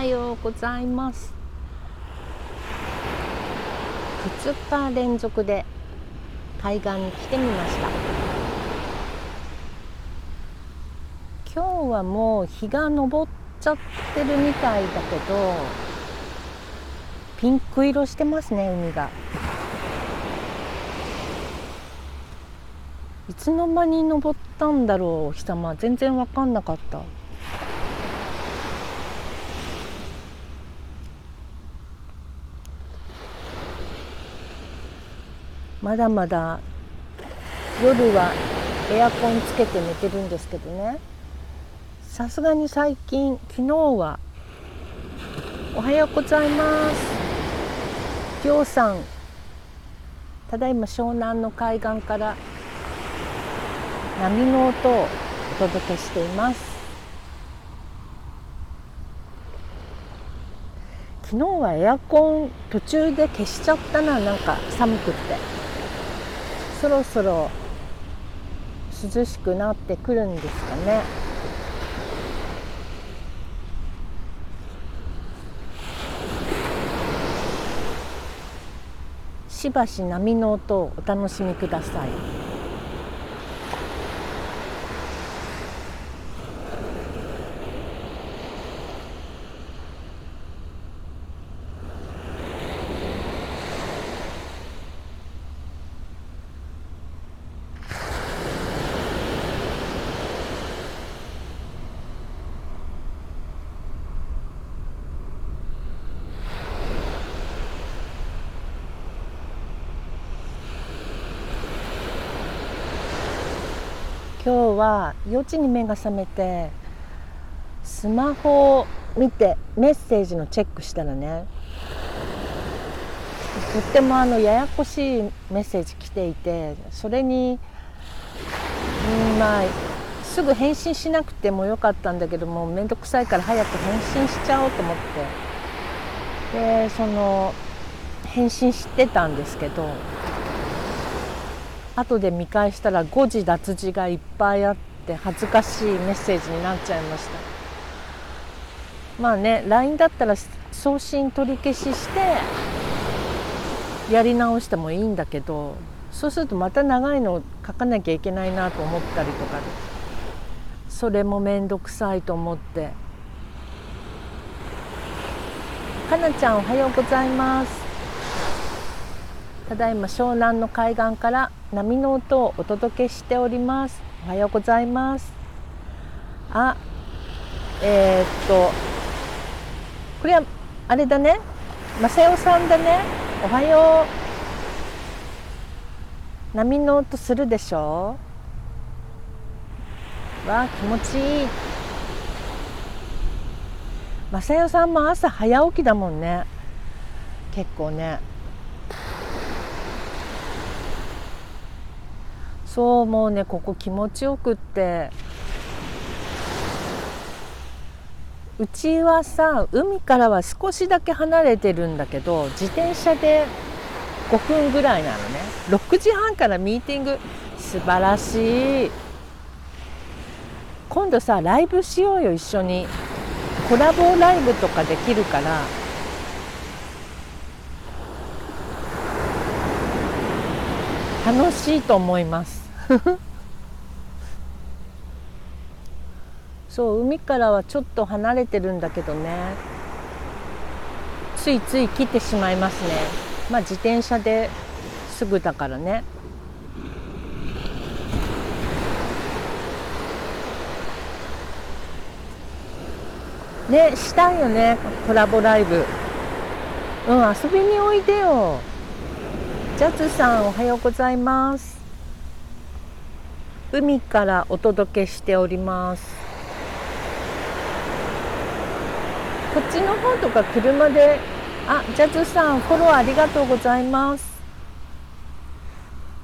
はようございます。2日連続で海岸に来てみました。今日はもう日が昇っちゃってるみたいだけどピンク色してますね海が。いつの間に登ったんだろうお日様。全然分かんなかった。まだまだ夜はエアコンつけて寝てるんですけどね。さすがに最近昨日はおはようございます。りょうさんただいま湘南の海岸から波の音をお届けしています。昨日はエアコン途中で消しちゃったななんか寒くって。そろそろ涼しくなってくるんですかねしばし波の音をお楽しみください。今日は4時に目が覚めてスマホを見てメッセージのチェックしたらね。とってもあのややこしいメッセージ来ていてそれに、うん、まあすぐ返信しなくてもよかったんだけども面倒くさいから早く返信しちゃおうと思って。でその返信してたんですけど後で見返したら誤字脱字がいっぱいあって恥ずかしいメッセージになっちゃいました。まあね LINE だったら送信取り消ししてやり直してもいいんだけどそうするとまた長いの書かなきゃいけないなと思ったりとかで。それも面倒くさいと思って。かなちゃんおはようございます。ただいま湘南の海岸から波の音をお届けしております。おはようございます。あえー、っとこれはあれだね。まさよさんだね。おはよう。波の音するでしょ？わあ気持ちいい。まさよさんも朝早起きだもんね。結構ね。そうもうね。ここ気持ちよくって。うちはさ海からは少しだけ離れてるんだけど自転車で5分ぐらいなのね。6時半からミーティング。素晴らしい。今度さライブしようよ一緒に。コラボライブとかできるから。楽しいと思います。そう海からはちょっと離れてるんだけどね。ついつい来てしまいますね。まあ自転車ですぐだからね。ねしたいよねコラボライブ。うん遊びにおいでよ。ジャズさんおはようございます。海からお届けしております。こっちの方とか車であジャズさんフォローありがとうございます。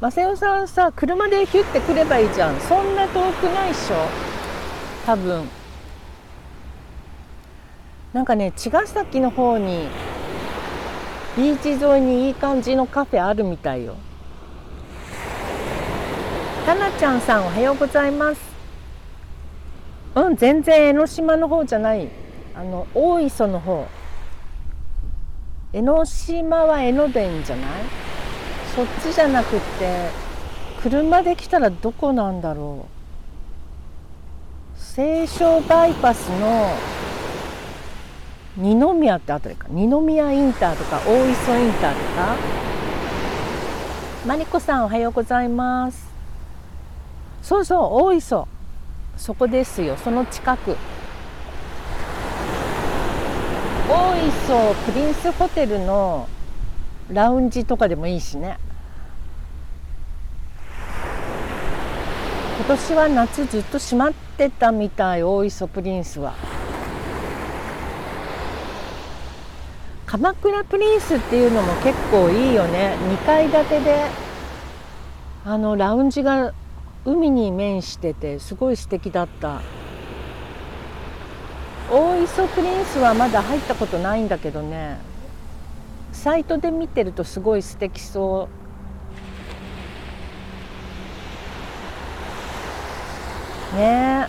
マセオさんさ車でヒュッて来ればいいじゃん。そんな遠くないっしょ。多分。なんかね茅ヶ崎の方にビーチ沿いにいい感じのカフェあるみたいよ。かなちゃんさんおはようございます。うん全然江ノ島の方じゃない。あの大磯の方。江ノ島は江ノ電じゃない？そっちじゃなくって車で来たらどこなんだろう？西湘バイパスの二宮ってあたりか。二宮インターとか大磯インターとか。マリコさんおはようございます。そうそう大磯。そこですよ。その近く。大磯プリンスホテルのラウンジとかでもいいしね。今年は夏ずっと閉まってたみたい大磯プリンスは。鎌倉プリンスっていうのも結構いいよね。2階建てであのラウンジが海に面しててすごい素敵だった。大磯プリンスはまだ入ったことないんだけどね。サイトで見てるとすごい素敵そう。ね。え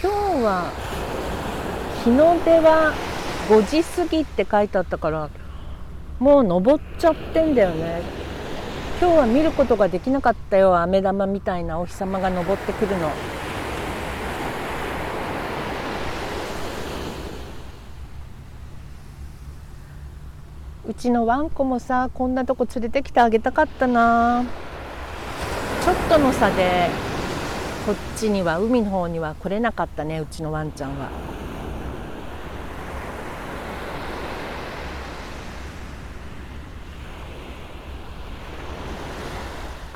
今日は日の出は5時過ぎって書いてあったからもう登っちゃってんだよね。今日は見ることができなかったよ飴玉みたいなお日様が登ってくるの。うちのワンコもさこんなとこ連れてきてあげたかったな。ちょっとの差でこっちには海の方には来れなかったねうちのワンちゃんは。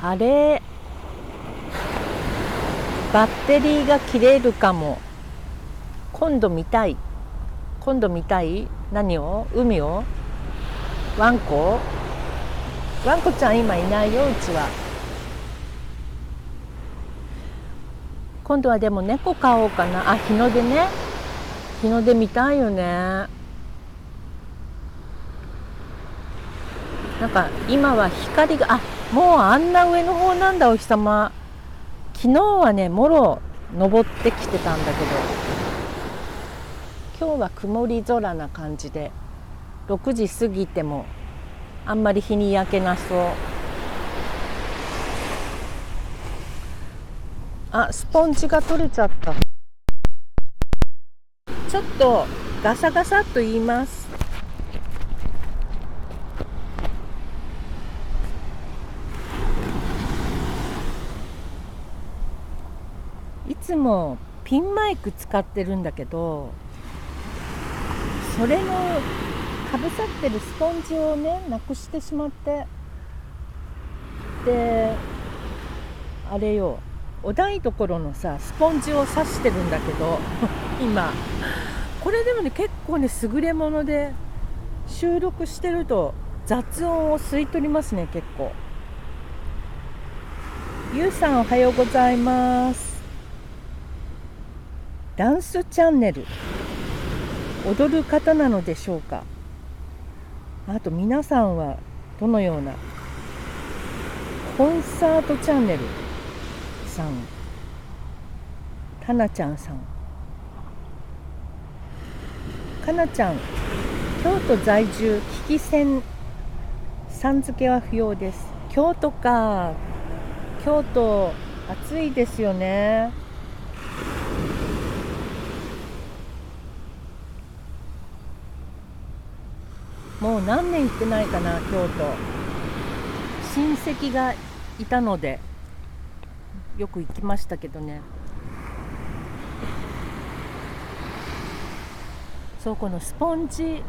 あれ。バッテリーが切れるかも。今度見たい。今度見たい？何を？海を？ワンコ？ワンコちゃん今いないようちは。今度はでも猫飼おうかな。あ日の出ね。日の出見たいよね。なんか今は光があもうあんな上の方なんだお日様。昨日はねもろ登ってきてたんだけど。今日は曇り空な感じで。6時過ぎてもあんまり日に焼けなそう。あスポンジが取れちゃった。ちょっとガサガサと言いますいつもピンマイク使ってるんだけどそれのかぶさってるスポンジをねなくしてしまって。であれよお台所のさスポンジを刺してるんだけど 今。これでもね結構ね優れもので収録してると雑音を吸い取りますね結構。ゆうさんおはようございます。ダンスチャンネル。踊る方なのでしょうか？あと皆さんはどのような？コンサートチャンネルさん。たなちゃんさん。かなちゃん京都在住危機戦さん付けは不要です。京都か。京都暑いですよね。もう何年行ってないかな京都。親戚がいたのでよく行きましたけどね。そうこのスポンジ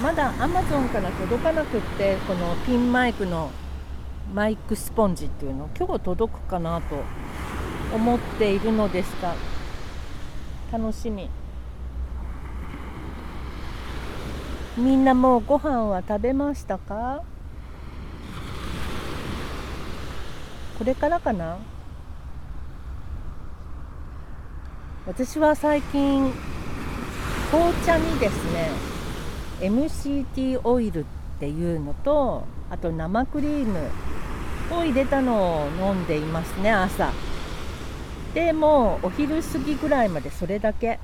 まだアマゾンから届かなくってこのピンマイクのマイクスポンジっていうの今日届くかなと思っているのですが楽しみ。みんなもうご飯は食べましたか？これからかな？私は最近紅茶にですね MCT オイルっていうのとあと生クリームを入れたのを飲んでいますね朝。でもうお昼過ぎぐらいまでそれだけ。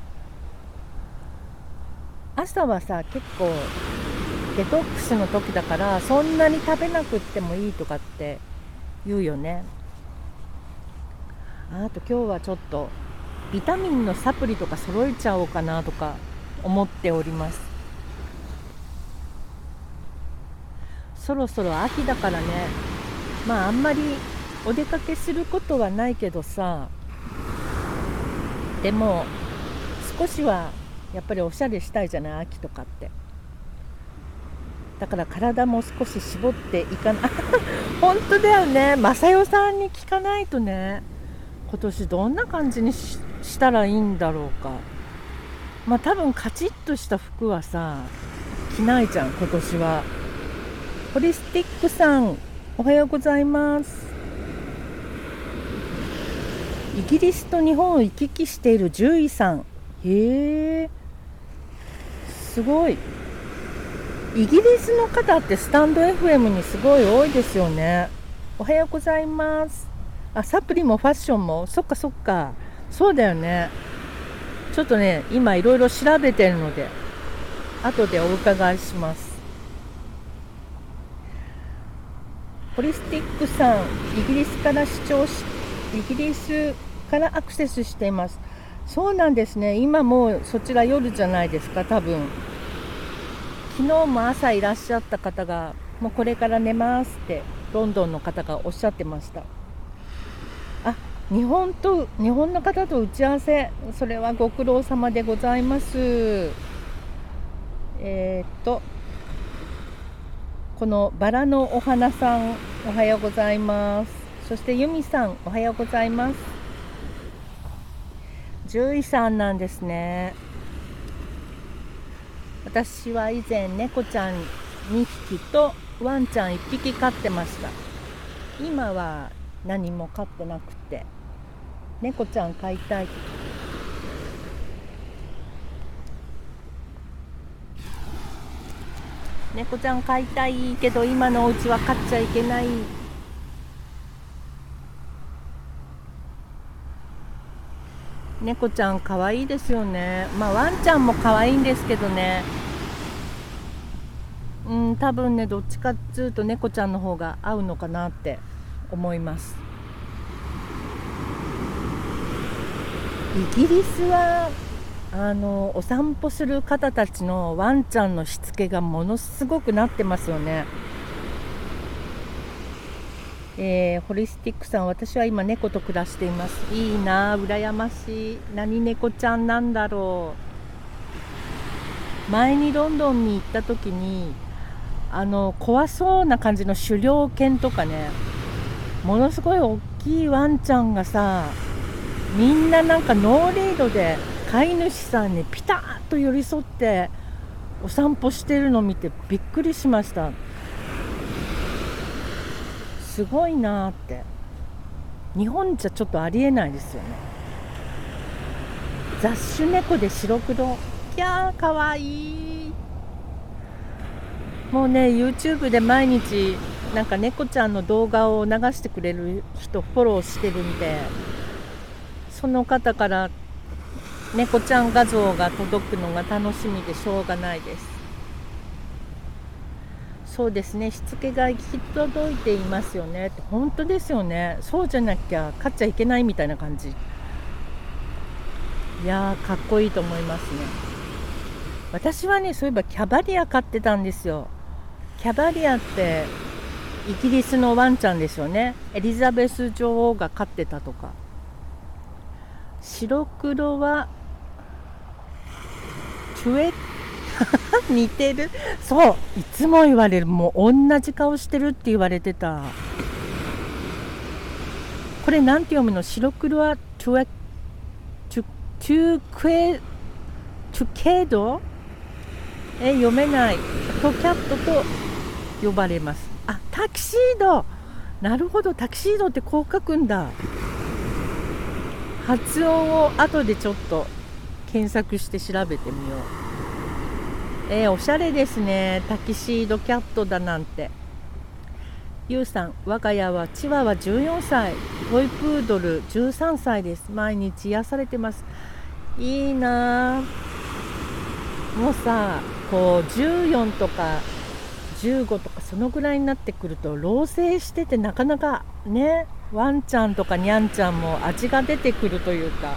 朝はさ結構デトックスの時だからそんなに食べなくってもいいとかって言うよね。あと今日はちょっとビタミンのサプリとか揃えちゃおうかなとか思っております。そろそろ秋だからね。まああんまりお出かけすることはないけどさ。でも少しはやっぱりおしゃれしたいじゃない秋とかって。だから体も少し絞っていかない。本当だよね。正代さんに聞かないとね。今年どんな感じにしたらいいんだろうか。まあ多分カチッとした服はさ着ないじゃん今年は。ホリスティックさんおはようございます。イギリスと日本を行き来している獣医さん。へえすごい。イギリスの方ってスタンド FM にすごい多いですよね。おはようございます。あサプリもファッションも。そっかそっか。そうだよね。ちょっとね今いろいろ調べてるので後でお伺いします。ホリスティックさんイギリスから視聴しイギリスからアクセスしています。そうなんですね。今もうそちら夜じゃないですか多分。昨日も朝いらっしゃった方がもうこれから寝ますってロンドンの方がおっしゃってました。あ日本と日本の方と打ち合わせそれはご苦労様でございます。えー、っとこのバラのお花さんおはようございます。そしてユミさんおはようございます。獣医さんなんですね。私は以前猫ちゃん2匹とワンちゃん1匹飼ってました。今は何も飼ってなくて猫ちゃん飼いたい。猫ちゃん飼いたいけど今のお家は飼っちゃいけない。猫ちゃん可愛いですよね。まあワンちゃんも可愛いんですけどね。うん多分ねどっちかっつうと猫ちゃんの方が合うのかなって思います。イギリスはあのお散歩する方たちのワンちゃんのしつけがものすごくなってますよね。えー、ホリスティックさん私は今猫と暮らしています。いいな羨ましい。何猫ちゃんなんだろう。前にロンドンに行った時にあの怖そうな感じの狩猟犬とかねものすごい大きいワンちゃんがさみんななんかノーリードで飼い主さんにピタッと寄り添ってお散歩してるの見てびっくりしました。すごいなって。日本じゃちょっとありえないですよね。雑種猫で白黒。いやーかわいい。もうね YouTube で毎日なんか猫ちゃんの動画を流してくれる人フォローしてるんでその方から猫ちゃん画像が届くのが楽しみでしょうがないです。そうですね。しつけが行き届いていますよね。本当ですよね。そうじゃなきゃ勝っちゃいけないみたいな感じ。いやーかっこいいと思いますね。私はねそういえばキャバリア飼ってたんですよ。キャバリアってイギリスのワンちゃんですよね。エリザベス女王が飼ってたとか。白黒はチュエッ 似てる。そういつも言われる。もう同じ顔してるって言われてた。これなんて読むの？白黒はチュエチュチュクエチュケードえ読めない。トキャットと呼ばれます。あタキシード。なるほど。タキシードってこう書くんだ。発音を後でちょっと検索して調べてみよう。えー、おしゃれですね。タキシードキャットだなんて。ゆうさん我が家はチワワ14歳。トイプードル13歳です。毎日癒されてます。いいなもうさこう14とか15とかそのぐらいになってくると老成しててなかなかねワンちゃんとかニャンちゃんも味が出てくるというか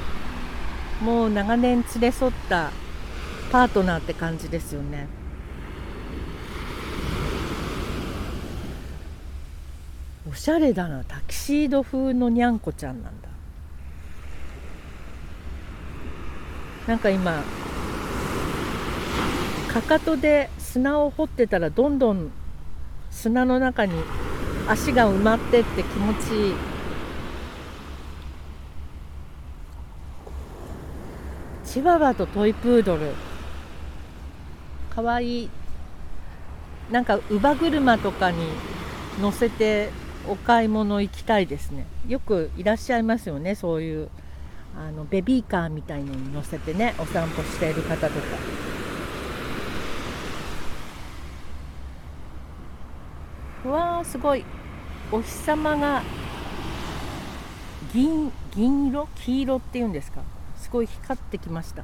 もう長年連れ添ったパートナーって感じですよね。おしゃれだなタキシード風のにゃんこちゃんなんだ。なんか今かかとで砂を掘ってたらどんどん砂の中に足が埋まってって気持ちいい。チワワとトイプードル。かわいいなんか乳母車とかに乗せてお買い物行きたいですね。よくいらっしゃいますよねそういうあのベビーカーみたいのに乗せてねお散歩している方とか。うわーすごい。お日様が銀銀色？黄色っていうんですか？すごい光ってきました。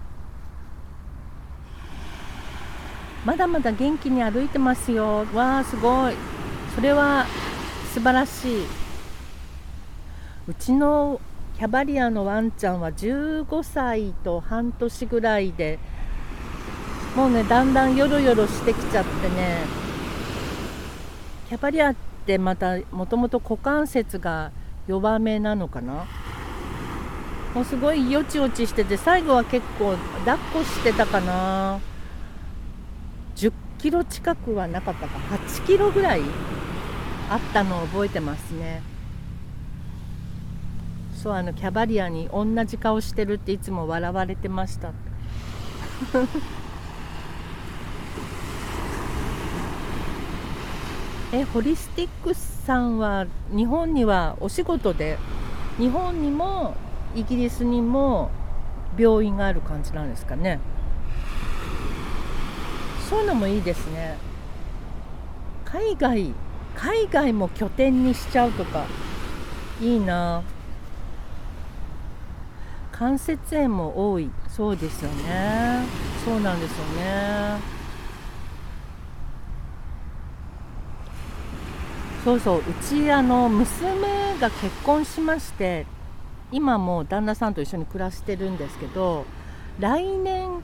まだまだ元気に歩いてますよ。わあすごい。それは素晴らしい。うちのキャバリアのワンちゃんは15歳と半年ぐらいでもうねだんだんヨロヨロしてきちゃってね。キャバリアってまたもともと股関節が弱めなのかな？もうすごいよちよちしてて最後は結構抱っこしてたかな。キロ近くはなかったか。8キロぐらいあったのを覚えてますね。そうあのキャバリアに同じ顔してるっていつも笑われてました。えホリスティックさんは日本にはお仕事で日本にもイギリスにも病院がある感じなんですかね。そういうのもいいですね。海外海外も拠点にしちゃうとかいいな。関節炎も多い。そうですよね。そうなんですよね。そうそう。うちあの娘が結婚しまして今も旦那さんと一緒に暮らしてるんですけど来年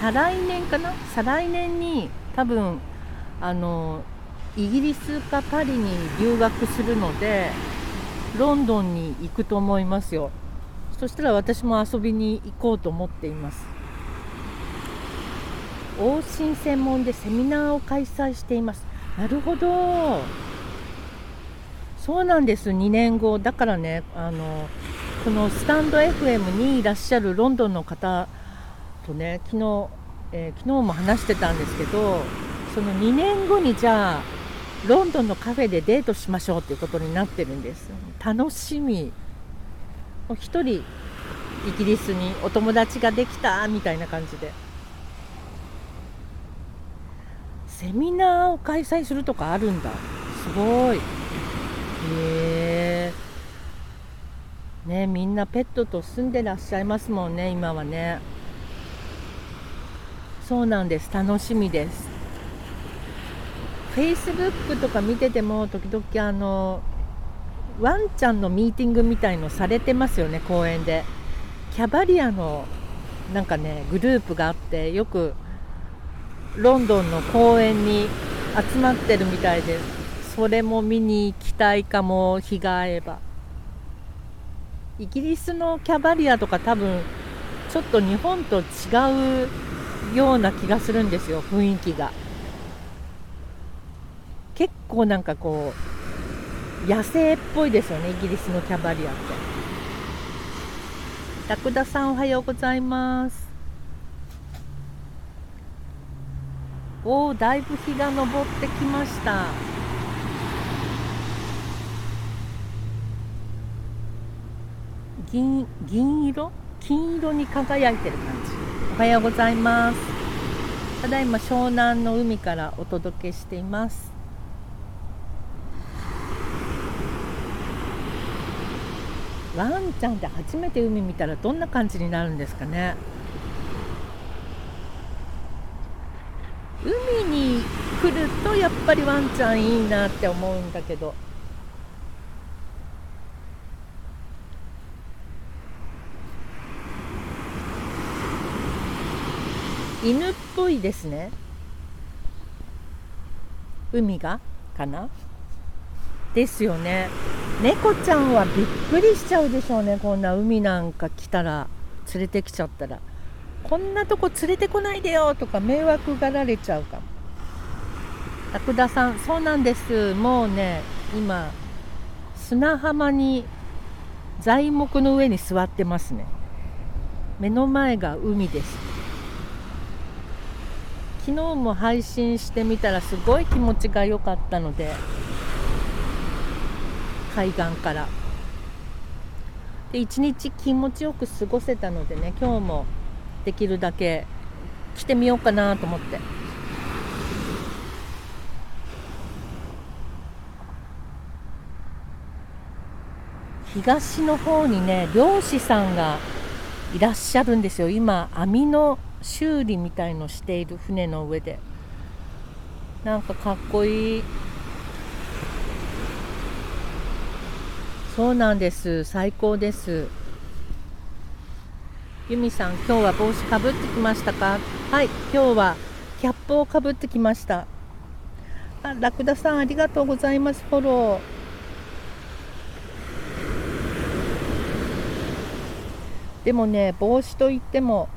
再来年かな？再来年に多分あのイギリスかパリに留学するのでロンドンに行くと思いますよ。そしたら私も遊びに行こうと思っています。往診専門でセミナーを開催しています。なるほど。そうなんです。2年後。だからねあのこのスタンド FM にいらっしゃるロンドンの方とね昨日、えー、昨日も話してたんですけどその2年後にじゃあロンドンのカフェでデートしましょうっていうことになってるんです。楽しみ。1人イギリスにお友達ができたみたいな感じで。セミナーを開催するとかあるんだ。すごい。へえねみんなペットと住んでらっしゃいますもんね今はね。そうなんです。楽しみです。フェイスブックとか見てても時々あのワンちゃんのミーティングみたいのされてますよね公園で。キャバリアのなんかねグループがあってよくロンドンの公園に集まってるみたいですそれも見に行きたいかも日が合えば。イギリスのキャバリアとか多分ちょっと日本と違うような気がするんですよ雰囲気が。結構なんかこう野生っぽいですよねイギリスのキャバリアって。ラクダさんおはようございます。おおだいぶ日が昇ってきました。銀銀色？金色に輝いてる感じ。おはようございます。ただいま湘南の海からお届けしています。ワンちゃんって初めて海見たらどんな感じになるんですかね。海に来るとやっぱりワンちゃんいいなって思うんだけど。犬っぽいですね。海がかな？ですよね。猫ちゃんはびっくりしちゃうでしょうね。こんな海なんか来たら連れてきちゃったら。こんなとこ連れてこないでよとか迷惑がられちゃうかも。ラ田さんそうなんです。もうね今砂浜に材木の上に座ってますね。目の前が海です。昨日も配信してみたらすごい気持ちが良かったので海岸から。で一日気持ちよく過ごせたのでね今日もできるだけ来てみようかなと思って。東の方にね漁師さんがいらっしゃるんですよ。今網の修理みたいのしている船の上で。なんかかっこいい。そうなんです。最高です。由美さん今日は帽子かぶってきましたか？はい今日はキャップをかぶってきました。あラクダさんありがとうございます。フォロー。でもね帽子といっても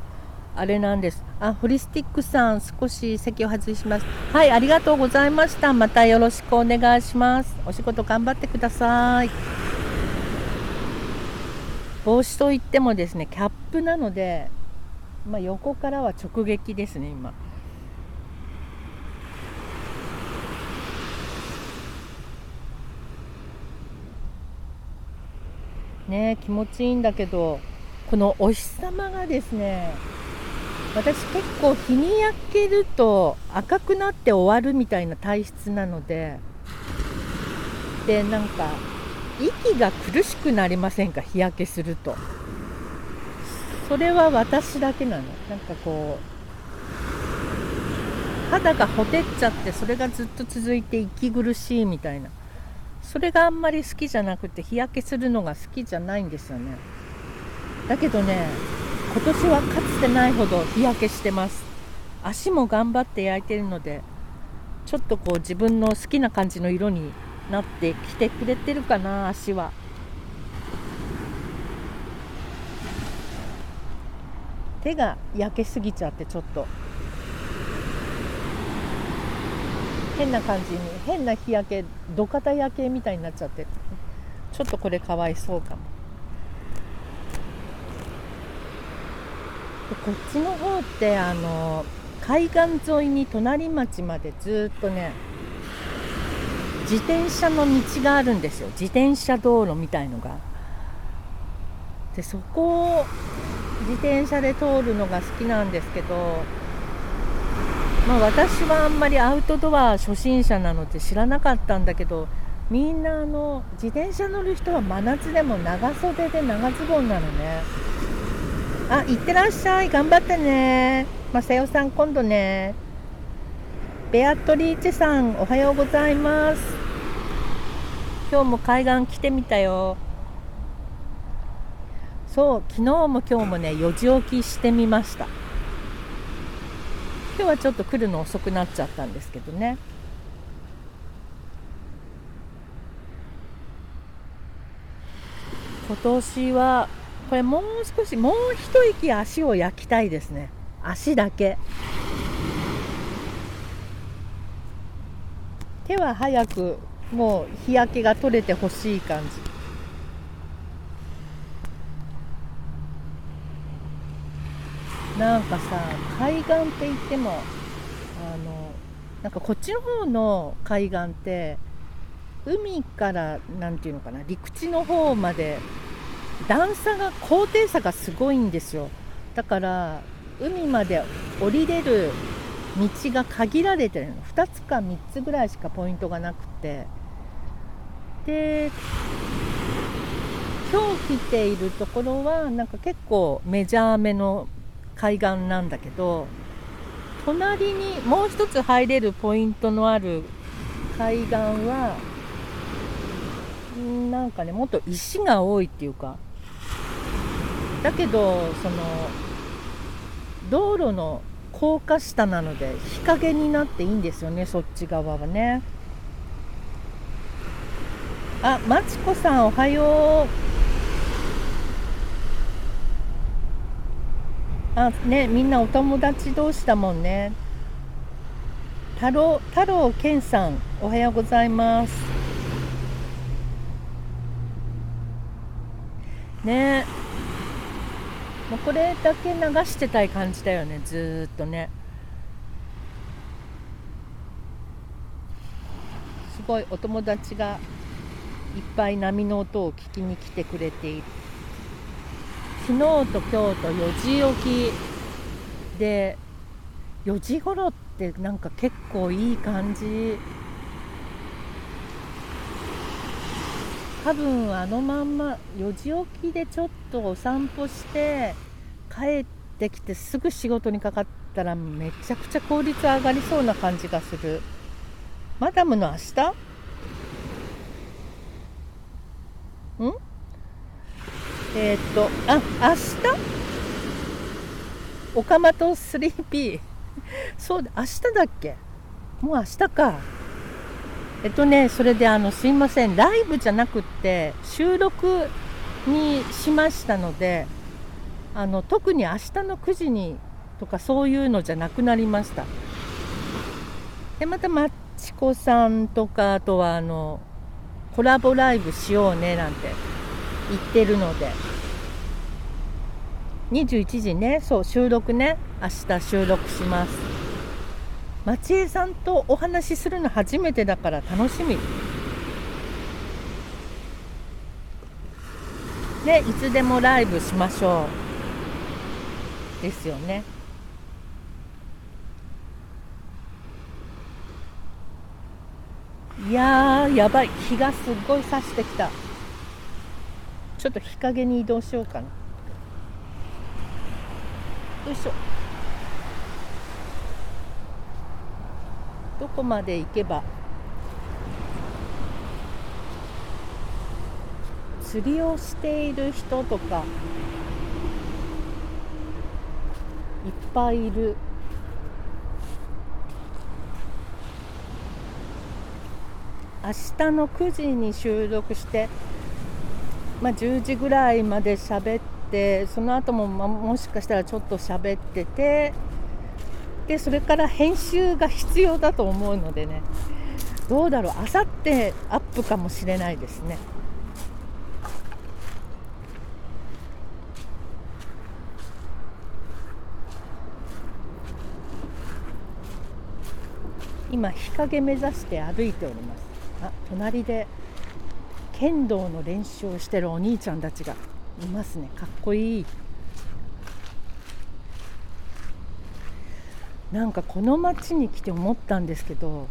あれなんです。あホリスティックさん少し席を外します。はいありがとうございました。またよろしくお願いします。お仕事頑張ってください。帽子といってもですねキャップなので、まあ、横からは直撃ですね今。ね気持ちいいんだけどこのお日様がですね私結構日に焼けると赤くなって終わるみたいな体質なのででなんか息が苦しくなりませんか？日焼けすると。それは私だけなの。なんかこう肌がほてっちゃってそれがずっと続いて息苦しいみたいな。それがあんまり好きじゃなくて日焼けするのが好きじゃないんですよね。だけどね今年はかつてないほど日焼けしてます。足も頑張って焼いてるのでちょっとこう自分の好きな感じの色になってきてくれてるかな足は。手が焼けすぎちゃってちょっと。変な感じに変な日焼け土方焼けみたいになっちゃって。ちょっとこれかわいそうかも。こっちの方ってあの海岸沿いに隣町までずっとね自転車の道があるんですよ。自転車道路みたいのが。でそこを自転車で通るのが好きなんですけどまあ私はあんまりアウトドア初心者なので知らなかったんだけどみんなあの自転車乗る人は真夏でも長袖で長ズボンなのね。あ行ってらっしゃい。頑張ってね。まさよさん今度ね。ベアトリーチェさんおはようございます。今日も海岸来てみたよ。そう昨日も今日もね4時起きしてみました。今日はちょっと来るの遅くなっちゃったんですけどね。今年はこれもう少しもう一息足を焼きたいですね。足だけ。手は早くもう日焼けが取れてほしい感じ。なんかさ海岸って言ってもあのなんかこっちの方の海岸って海から何て言うのかな陸地の方まで段差が高低差がすごいんですよ。だから海まで降りれる道が限られてるの。2つか3つぐらいしかポイントがなくて。で今日来ているところはなんか結構メジャーめの海岸なんだけど隣にもう一つ入れるポイントのある海岸はなんかねもっと石が多いっていうかだけどその道路の高架下なので日陰になっていいんですよねそっち側はね。あマチコさんおはよう。あねみんなお友達同士だもんね。太郎太郎健さんおはようございます。ね。もうこれだけ流してたい感じだよねずっとね。すごいお友達がいっぱい波の音を聞きに来てくれている。昨日と今日と4時起きで4時頃ってなんか結構いい感じ。多分あのまんま4時起きでちょっとお散歩して帰ってきてすぐ仕事にかかったらめちゃくちゃ効率上がりそうな感じがする。マダムの明日？ん？えー、っとあ明日？オカマと 3P そうだ明日だっけ？もう明日か。えっとねそれであのすいませんライブじゃなくって収録にしましたのであの特に明日の9時にとかそういうのじゃなくなりました。でまたマッチコさんとかあとはあのコラボライブしようねなんて言ってるので。21時ねそう収録ね。明日収録します。町江さんとお話しするの初めてだから楽しみ。ねいつでもライブしましょう。ですよね。いややばい。日がすっごい差してきた。ちょっと日陰に移動しようかな。よいしょ。どこまで行けば釣りをしている人とかいっぱいいる。明日の9時に収録して、まあ、10時ぐらいまで喋ってその後もまもしかしたらちょっと喋っててでそれから編集が必要だと思うのでね。どうだろう。あさってアップかもしれないですね。今日陰目指して歩いております。あ隣で剣道の練習をしてるお兄ちゃんたちがいますね。かっこいい。なんかこの町に来て思ったんですけど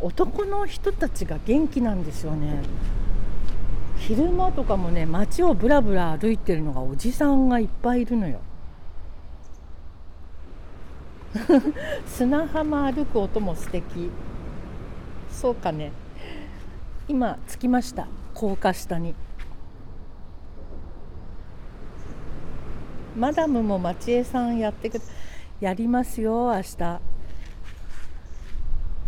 男の人たちが元気なんですよね。昼間とかもね街をぶらぶら歩いてるのがおじさんがいっぱいいるのよ。砂浜歩く音も素敵。そうかね。今着きました。高架下に。マダムも町江さんやってくやりますよ明日。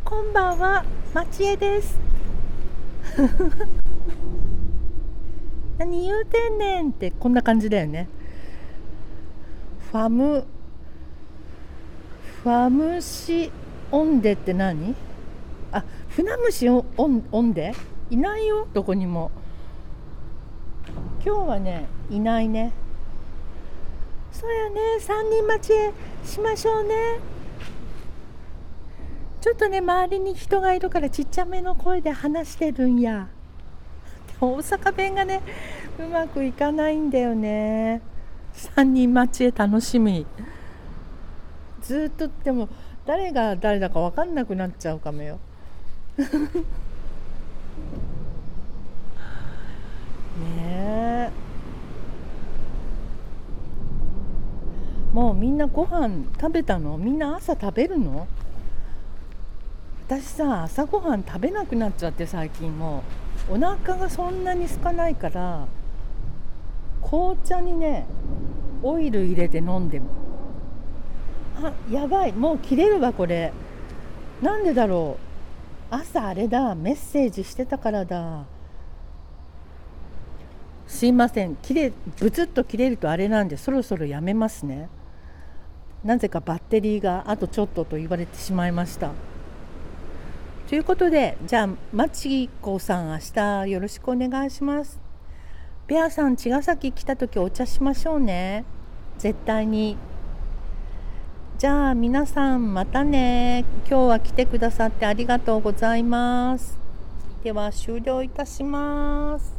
こんばんは町江です。何言うてんねんってこんな感じだよね。ファムファムシオンデって何？あ船虫オンオンデ？いないよどこにも。今日はねいないね。そうやね3人待ちしましょうね。ちょっとね周りに人がいるからちっちゃめの声で話してるんや。大阪弁がねうまくいかないんだよね。3人待ちへ楽しみ。ずっとでも誰が誰だか分かんなくなっちゃうかもよ。ねえ。もうみんなご飯食べたの？みんな朝食べるの？私さ朝ごはん食べなくなっちゃって最近もう。お腹がそんなに空かないから紅茶にねオイル入れて飲んでもあやばい。もう切れるわこれ。なんでだろう？朝あれだ。メッセージしてたからだ。すいません。切れブツッと切れるとあれなんでそろそろやめますね。なぜかバッテリーがあとちょっとと言われてしまいました。ということでじゃあマチコさん明日よろしくお願いします。ベアさん茅ヶ崎来た時お茶しましょうね。絶対に。じゃあ皆さんまたね。今日は来てくださってありがとうございます。では終了いたします。